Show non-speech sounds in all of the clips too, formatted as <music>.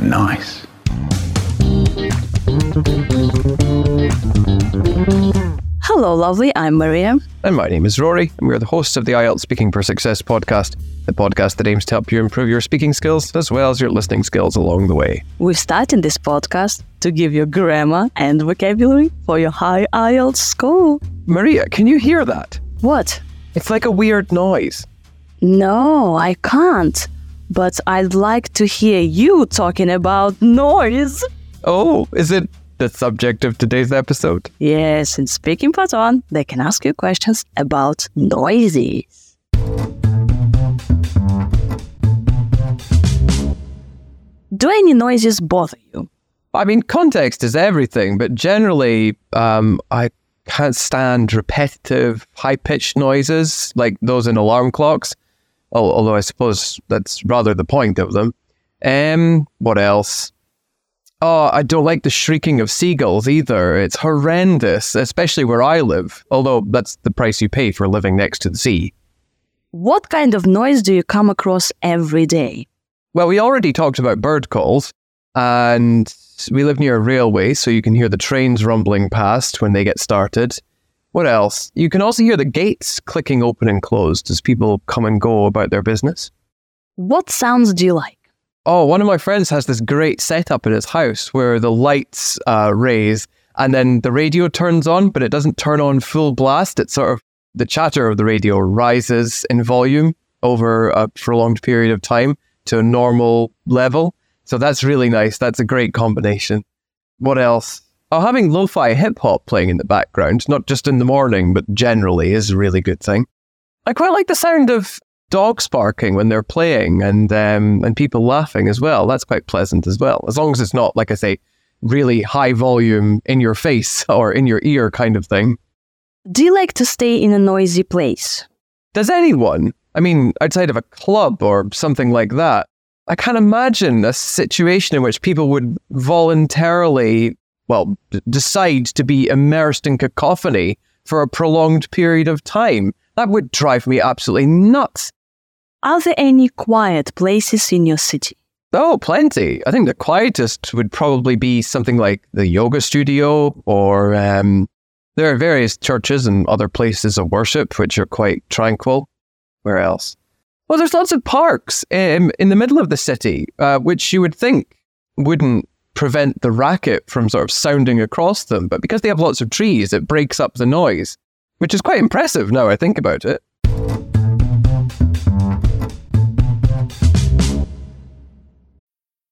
Nice. Hello, lovely. I'm Maria. And my name is Rory, and we're the hosts of the IELTS Speaking for Success podcast, the podcast that aims to help you improve your speaking skills as well as your listening skills along the way. We're starting this podcast to give you grammar and vocabulary for your high IELTS score. Maria, can you hear that? What? It's like a weird noise. No, I can't. But I'd like to hear you talking about noise. Oh, is it the subject of today's episode? Yes, in Speaking Part 1, they can ask you questions about noises. Do any noises bother you? I mean, context is everything, but generally, um, I can't stand repetitive, high pitched noises like those in alarm clocks. Oh, although I suppose that's rather the point of them. Um, what else? Oh, I don't like the shrieking of seagulls either. It's horrendous, especially where I live. Although that's the price you pay for living next to the sea. What kind of noise do you come across every day? Well, we already talked about bird calls, and we live near a railway, so you can hear the trains rumbling past when they get started. What else? You can also hear the gates clicking open and closed as people come and go about their business. What sounds do you like? Oh, one of my friends has this great setup in his house where the lights uh, raise and then the radio turns on, but it doesn't turn on full blast. It's sort of the chatter of the radio rises in volume over a prolonged period of time to a normal level. So that's really nice. That's a great combination. What else? Oh, having lo fi hip hop playing in the background, not just in the morning, but generally, is a really good thing. I quite like the sound of dogs barking when they're playing and um, and people laughing as well. That's quite pleasant as well, as long as it's not, like I say, really high volume in your face <laughs> or in your ear kind of thing. Do you like to stay in a noisy place? Does anyone, I mean, outside of a club or something like that, I can't imagine a situation in which people would voluntarily, well, d- decide to be immersed in cacophony for a prolonged period of time. That would drive me absolutely nuts. Are there any quiet places in your city? Oh, plenty. I think the quietest would probably be something like the yoga studio, or um, there are various churches and other places of worship which are quite tranquil. Where else? Well, there's lots of parks um, in the middle of the city, uh, which you would think wouldn't prevent the racket from sort of sounding across them. But because they have lots of trees, it breaks up the noise, which is quite impressive now I think about it.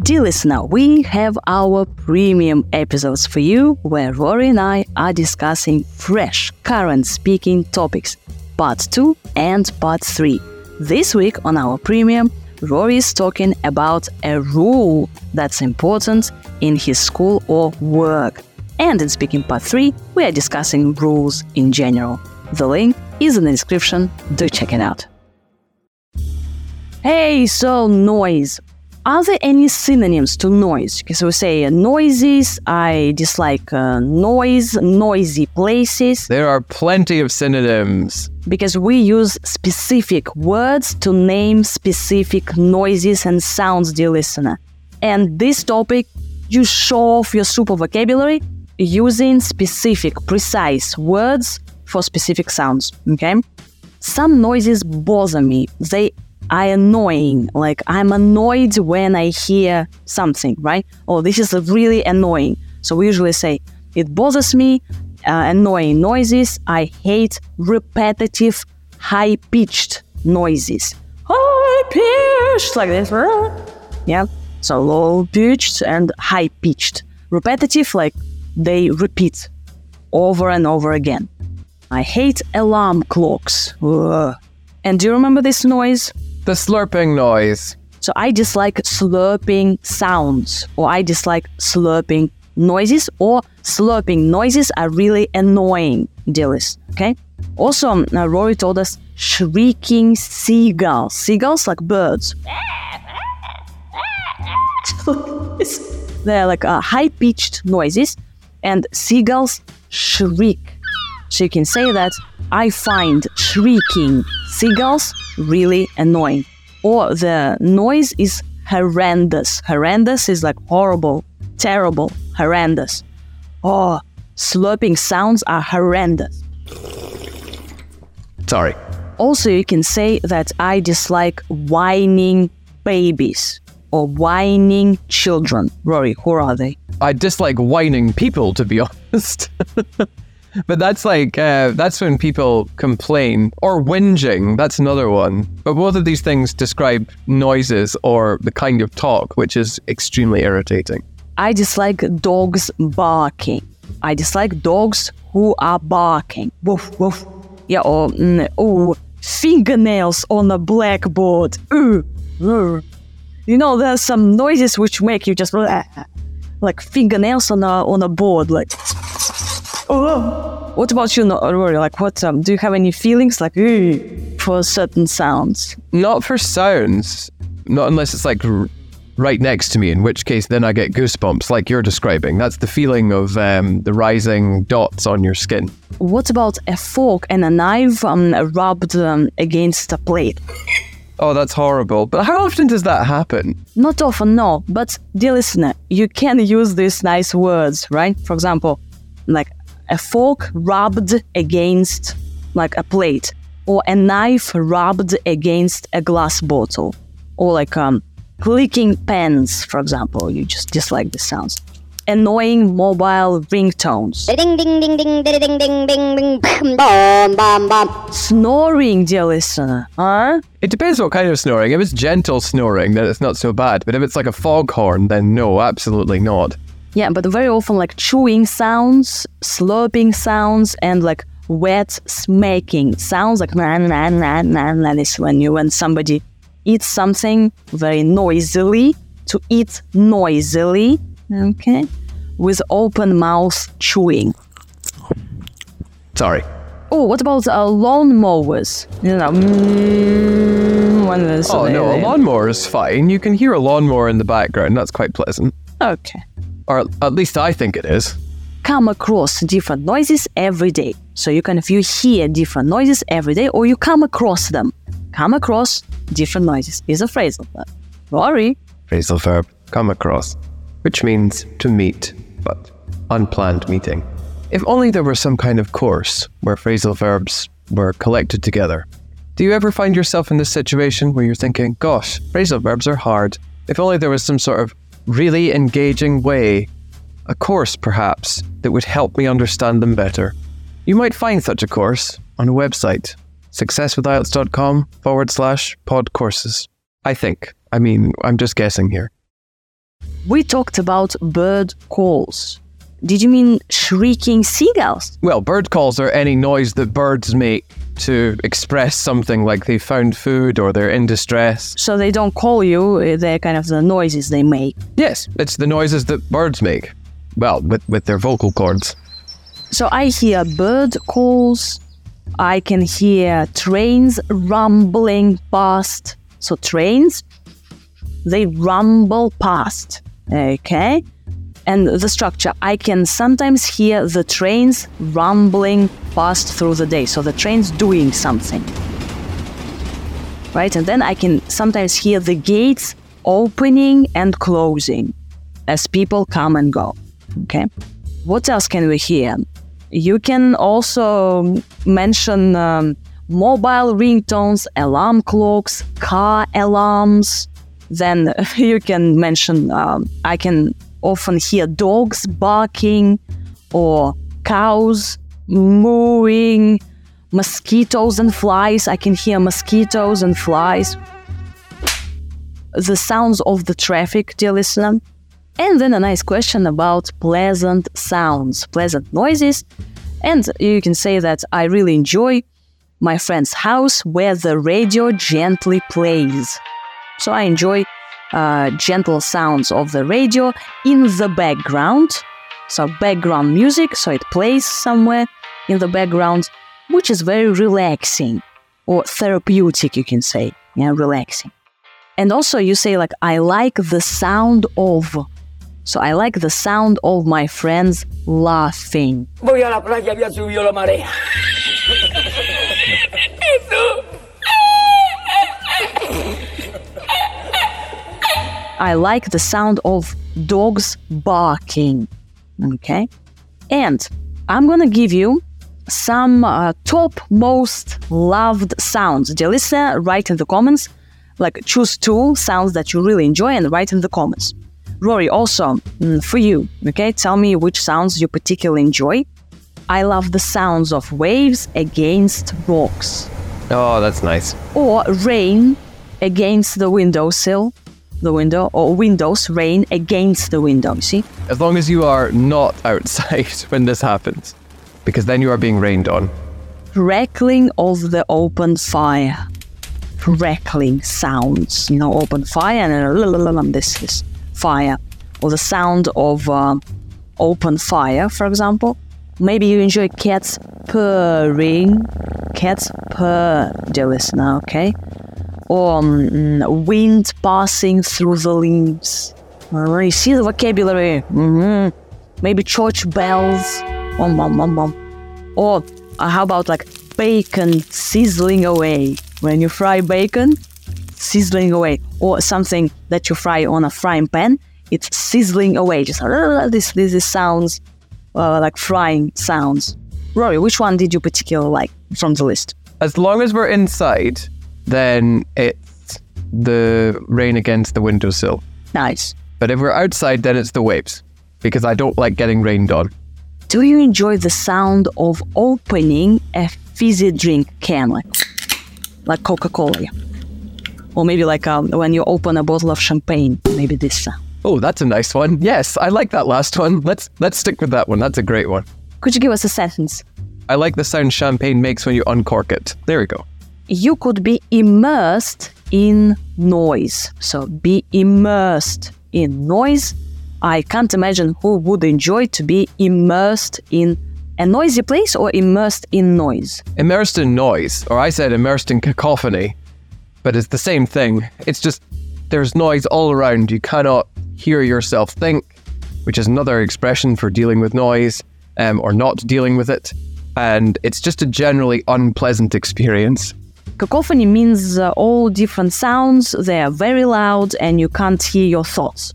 Dear listener, we have our premium episodes for you where Rory and I are discussing fresh, current speaking topics, part 2 and part 3. This week on our premium, Rory is talking about a rule that's important in his school or work. And in speaking part 3, we are discussing rules in general. The link is in the description, do check it out. Hey, so noise. Are there any synonyms to noise? Because we say uh, noises, I dislike uh, noise, noisy places, There are plenty of synonyms. because we use specific words to name specific noises and sounds, dear listener. And this topic, you show off your super vocabulary using specific, precise words for specific sounds, okay? Some noises bother me. They I annoying. Like I'm annoyed when I hear something, right? Oh, this is really annoying. So we usually say it bothers me, uh, annoying noises. I hate repetitive, high pitched noises. High pitched like this, yeah. So low pitched and high pitched. Repetitive, like they repeat over and over again. I hate alarm clocks. Ugh. And do you remember this noise? The slurping noise. So I dislike slurping sounds, or I dislike slurping noises, or slurping noises are really annoying, dearest. Okay. Also, um, uh, Rory told us shrieking seagulls. Seagulls like birds. <laughs> They're like uh, high pitched noises, and seagulls shriek. So you can say that I find shrieking seagulls really annoying. Or the noise is horrendous. Horrendous is like horrible, terrible, horrendous. Oh, slurping sounds are horrendous. Sorry. Also, you can say that I dislike whining babies or whining children. Rory, who are they? I dislike whining people, to be <laughs> honest. But that's like, uh, that's when people complain or whinging. That's another one. But both of these things describe noises or the kind of talk, which is extremely irritating. I dislike dogs barking. I dislike dogs who are barking. Woof, woof. Yeah, or, mm, oh, fingernails on a blackboard. Ooh, ooh. You know, there's some noises which make you just <laughs> like fingernails on a on a board, like. Oh. What about you, Rory? Like, what um, do you have any feelings like for certain sounds? Not for sounds, not unless it's like r- right next to me. In which case, then I get goosebumps, like you're describing. That's the feeling of um, the rising dots on your skin. What about a fork and a knife um, rubbed um, against a plate? Oh, that's horrible. But how often does that happen? Not often, no. But, dear listener, you can use these nice words, right? For example, like a fork rubbed against like a plate, or a knife rubbed against a glass bottle, or like um, clicking pens, for example. You just dislike the sounds annoying mobile ringtones. Ding ding ding ding ding ding ding ding ding bam bam bam. Snoring, dear listener. Huh? It depends what kind of snoring. If it's gentle snoring, then it's not so bad. But if it's like a foghorn, then no, absolutely not. Yeah, but very often like chewing sounds, slurping sounds, and like wet smacking sounds like na na na na na. This when you when somebody eats something very noisily. To eat noisily Okay. With open mouth chewing. Sorry. Oh, what about uh, lawn mowers? You know, mm, when there's oh no, a lawnmower is fine. You can hear a lawnmower in the background. That's quite pleasant. Okay. Or at least I think it is. Come across different noises every day. So you can, if you hear different noises every day, or you come across them. Come across different noises is a phrasal verb. Rory. Phrasal verb. Come across which means to meet, but unplanned meeting. If only there were some kind of course where phrasal verbs were collected together. Do you ever find yourself in this situation where you're thinking, gosh, phrasal verbs are hard? If only there was some sort of really engaging way, a course perhaps, that would help me understand them better. You might find such a course on a website, successwithielts.com forward slash pod courses. I think. I mean, I'm just guessing here. We talked about bird calls. Did you mean shrieking seagulls? Well, bird calls are any noise that birds make to express something like they found food or they're in distress. So they don't call you, eh, they're kind of the noises they make. Yes, it's the noises that birds make. Well, with, with their vocal cords. So I hear bird calls, I can hear trains rumbling past. So trains, they rumble past. Okay? And the structure, I can sometimes hear the trains rumbling past through the day. So the train's doing something. Right? And then I can sometimes hear the gates opening and closing as people come and go. Okay? What else can we hear? You can also mention um, mobile ringtones, alarm clocks, car alarms. Then <laughs> you can mention, um, I can often hear dogs barking or cows mooing, mosquitoes and flies. I can hear mosquitoes and flies. The sounds of the traffic, dear listener. And then a nice question about pleasant sounds, pleasant noises. And you can say that I really enjoy my friend's house where the radio gently plays. So I enjoy uh, gentle sounds of the radio in the background. So background music, so it plays somewhere in the background, which is very relaxing or therapeutic, you can say. Yeah, relaxing. And also you say like I like the sound of so I like the sound of my friends laughing. Voy a la playa, ya subió la marea. <laughs> <laughs> I like the sound of dogs barking. Okay? And I'm gonna give you some uh, top most loved sounds. Dear listener, write in the comments, like choose two sounds that you really enjoy and write in the comments. Rory, also mm, for you, okay, tell me which sounds you particularly enjoy. I love the sounds of waves against rocks Oh, that's nice. or rain against the windowsill, the window, or windows, rain against the window. See? As long as you are not outside <laughs> when this happens, because then you are being rained on. Crackling of the open fire. Crackling sounds, you know, open fire and this is fire. Or the sound of uh, open fire, for example. Maybe you enjoy cats purring. Cats purr, dear listener, okay? Or um, wind passing through the leaves. You see the vocabulary? hmm Maybe church bells. Bum, bum, bum, bum. Or uh, how about like bacon sizzling away? When you fry bacon, sizzling away. Or something that you fry on a frying pan, it's sizzling away. Just uh, this, this, this sounds uh, like frying sounds. Rory, which one did you particularly like from the list? As long as we're inside, then it's the rain against the windowsill. Nice. But if we're outside, then it's the waves, because I don't like getting rained on. Do you enjoy the sound of opening a fizzy drink can, like, like Coca Cola? Or maybe like um, when you open a bottle of champagne, maybe this sound. Oh, that's a nice one. Yes, I like that last one. Let's let's stick with that one. That's a great one. Could you give us a sentence? I like the sound champagne makes when you uncork it. There we go. You could be immersed in noise. So be immersed in noise. I can't imagine who would enjoy to be immersed in a noisy place or immersed in noise. Immersed in noise, or I said immersed in cacophony, but it's the same thing. It's just there's noise all around. You cannot hear yourself think, which is another expression for dealing with noise um, or not dealing with it. And it's just a generally unpleasant experience. Cacophony means uh, all different sounds, they are very loud, and you can't hear your thoughts.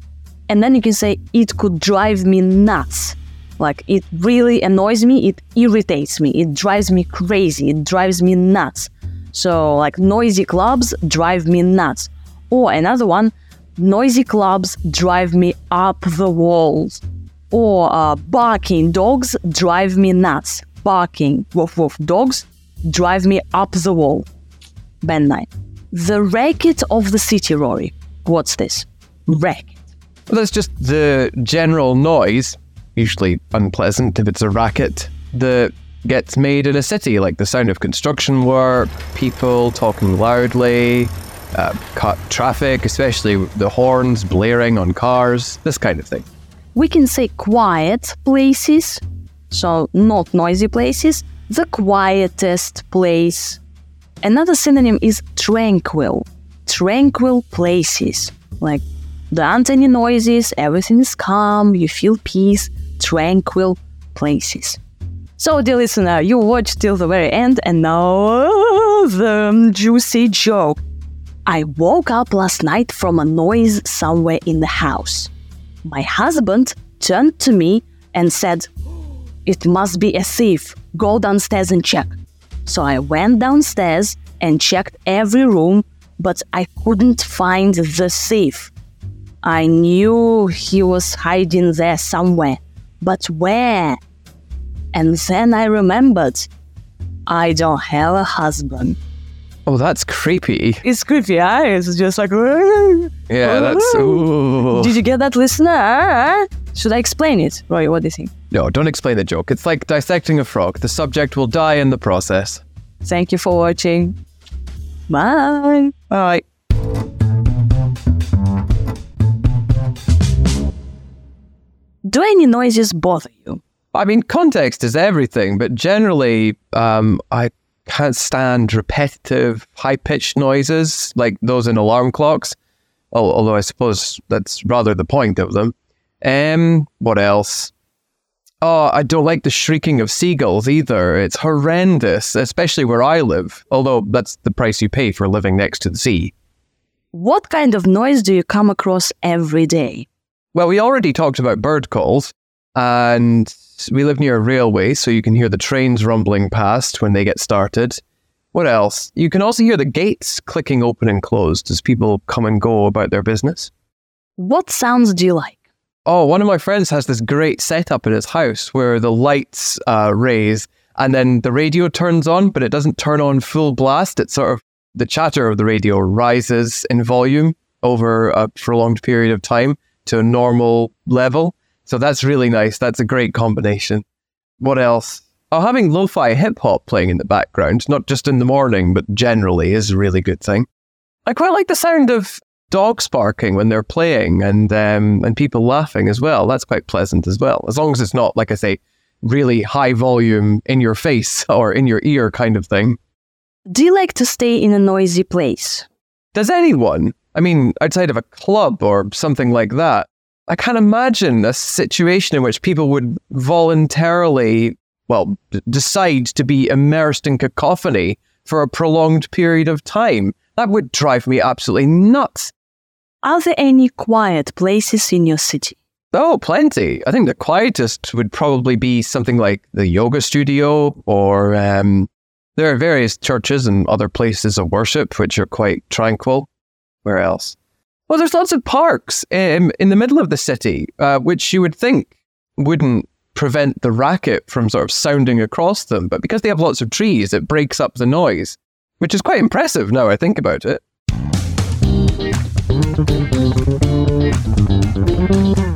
And then you can say, it could drive me nuts. Like, it really annoys me, it irritates me, it drives me crazy, it drives me nuts. So, like, noisy clubs drive me nuts. Or another one, noisy clubs drive me up the walls. Or uh, barking dogs drive me nuts. Barking, woof woof, dogs drive me up the wall. Band 9. The racket of the city, Rory. What's this? Racket. Well, that's just the general noise, usually unpleasant if it's a racket, that gets made in a city, like the sound of construction work, people talking loudly, uh, cut traffic, especially the horns blaring on cars, this kind of thing. We can say quiet places, so not noisy places, the quietest place. Another synonym is tranquil. Tranquil places. Like there aren't any noises, everything is calm, you feel peace, tranquil places. So, dear listener, you watched till the very end, and now the juicy joke. I woke up last night from a noise somewhere in the house. My husband turned to me and said, It must be a thief. Go downstairs and check. So I went downstairs and checked every room, but I couldn't find the safe. I knew he was hiding there somewhere, but where? And then I remembered I don't have a husband. Oh, that's creepy. It's creepy, huh? It's just like. Yeah, that's. Ooh. <laughs> Did you get that, listener? Should I explain it? Rory, what do you think? No, don't explain the joke. It's like dissecting a frog. The subject will die in the process. Thank you for watching. Bye. Bye. Do any noises bother you? I mean, context is everything, but generally, um, I can't stand repetitive, high pitched noises like those in alarm clocks. Although I suppose that's rather the point of them. Um, what else? Oh, I don't like the shrieking of seagulls either. It's horrendous, especially where I live. Although that's the price you pay for living next to the sea. What kind of noise do you come across every day? Well, we already talked about bird calls, and we live near a railway, so you can hear the trains rumbling past when they get started. What else? You can also hear the gates clicking open and closed as people come and go about their business. What sounds do you like? Oh, one of my friends has this great setup in his house where the lights uh, raise and then the radio turns on, but it doesn't turn on full blast. It's sort of the chatter of the radio rises in volume over a prolonged period of time to a normal level. So that's really nice. That's a great combination. What else? Oh, having lo fi hip hop playing in the background, not just in the morning, but generally, is a really good thing. I quite like the sound of dogs barking when they're playing and um, and people laughing as well. That's quite pleasant as well, as long as it's not, like I say, really high volume in your face <laughs> or in your ear kind of thing. Do you like to stay in a noisy place? Does anyone, I mean, outside of a club or something like that, I can't imagine a situation in which people would voluntarily, well, d- decide to be immersed in cacophony for a prolonged period of time. That would drive me absolutely nuts. Are there any quiet places in your city? Oh, plenty. I think the quietest would probably be something like the yoga studio, or um, there are various churches and other places of worship which are quite tranquil. Where else? Well, there's lots of parks um, in the middle of the city, uh, which you would think wouldn't prevent the racket from sort of sounding across them, but because they have lots of trees, it breaks up the noise, which is quite impressive now I think about it. Thank you.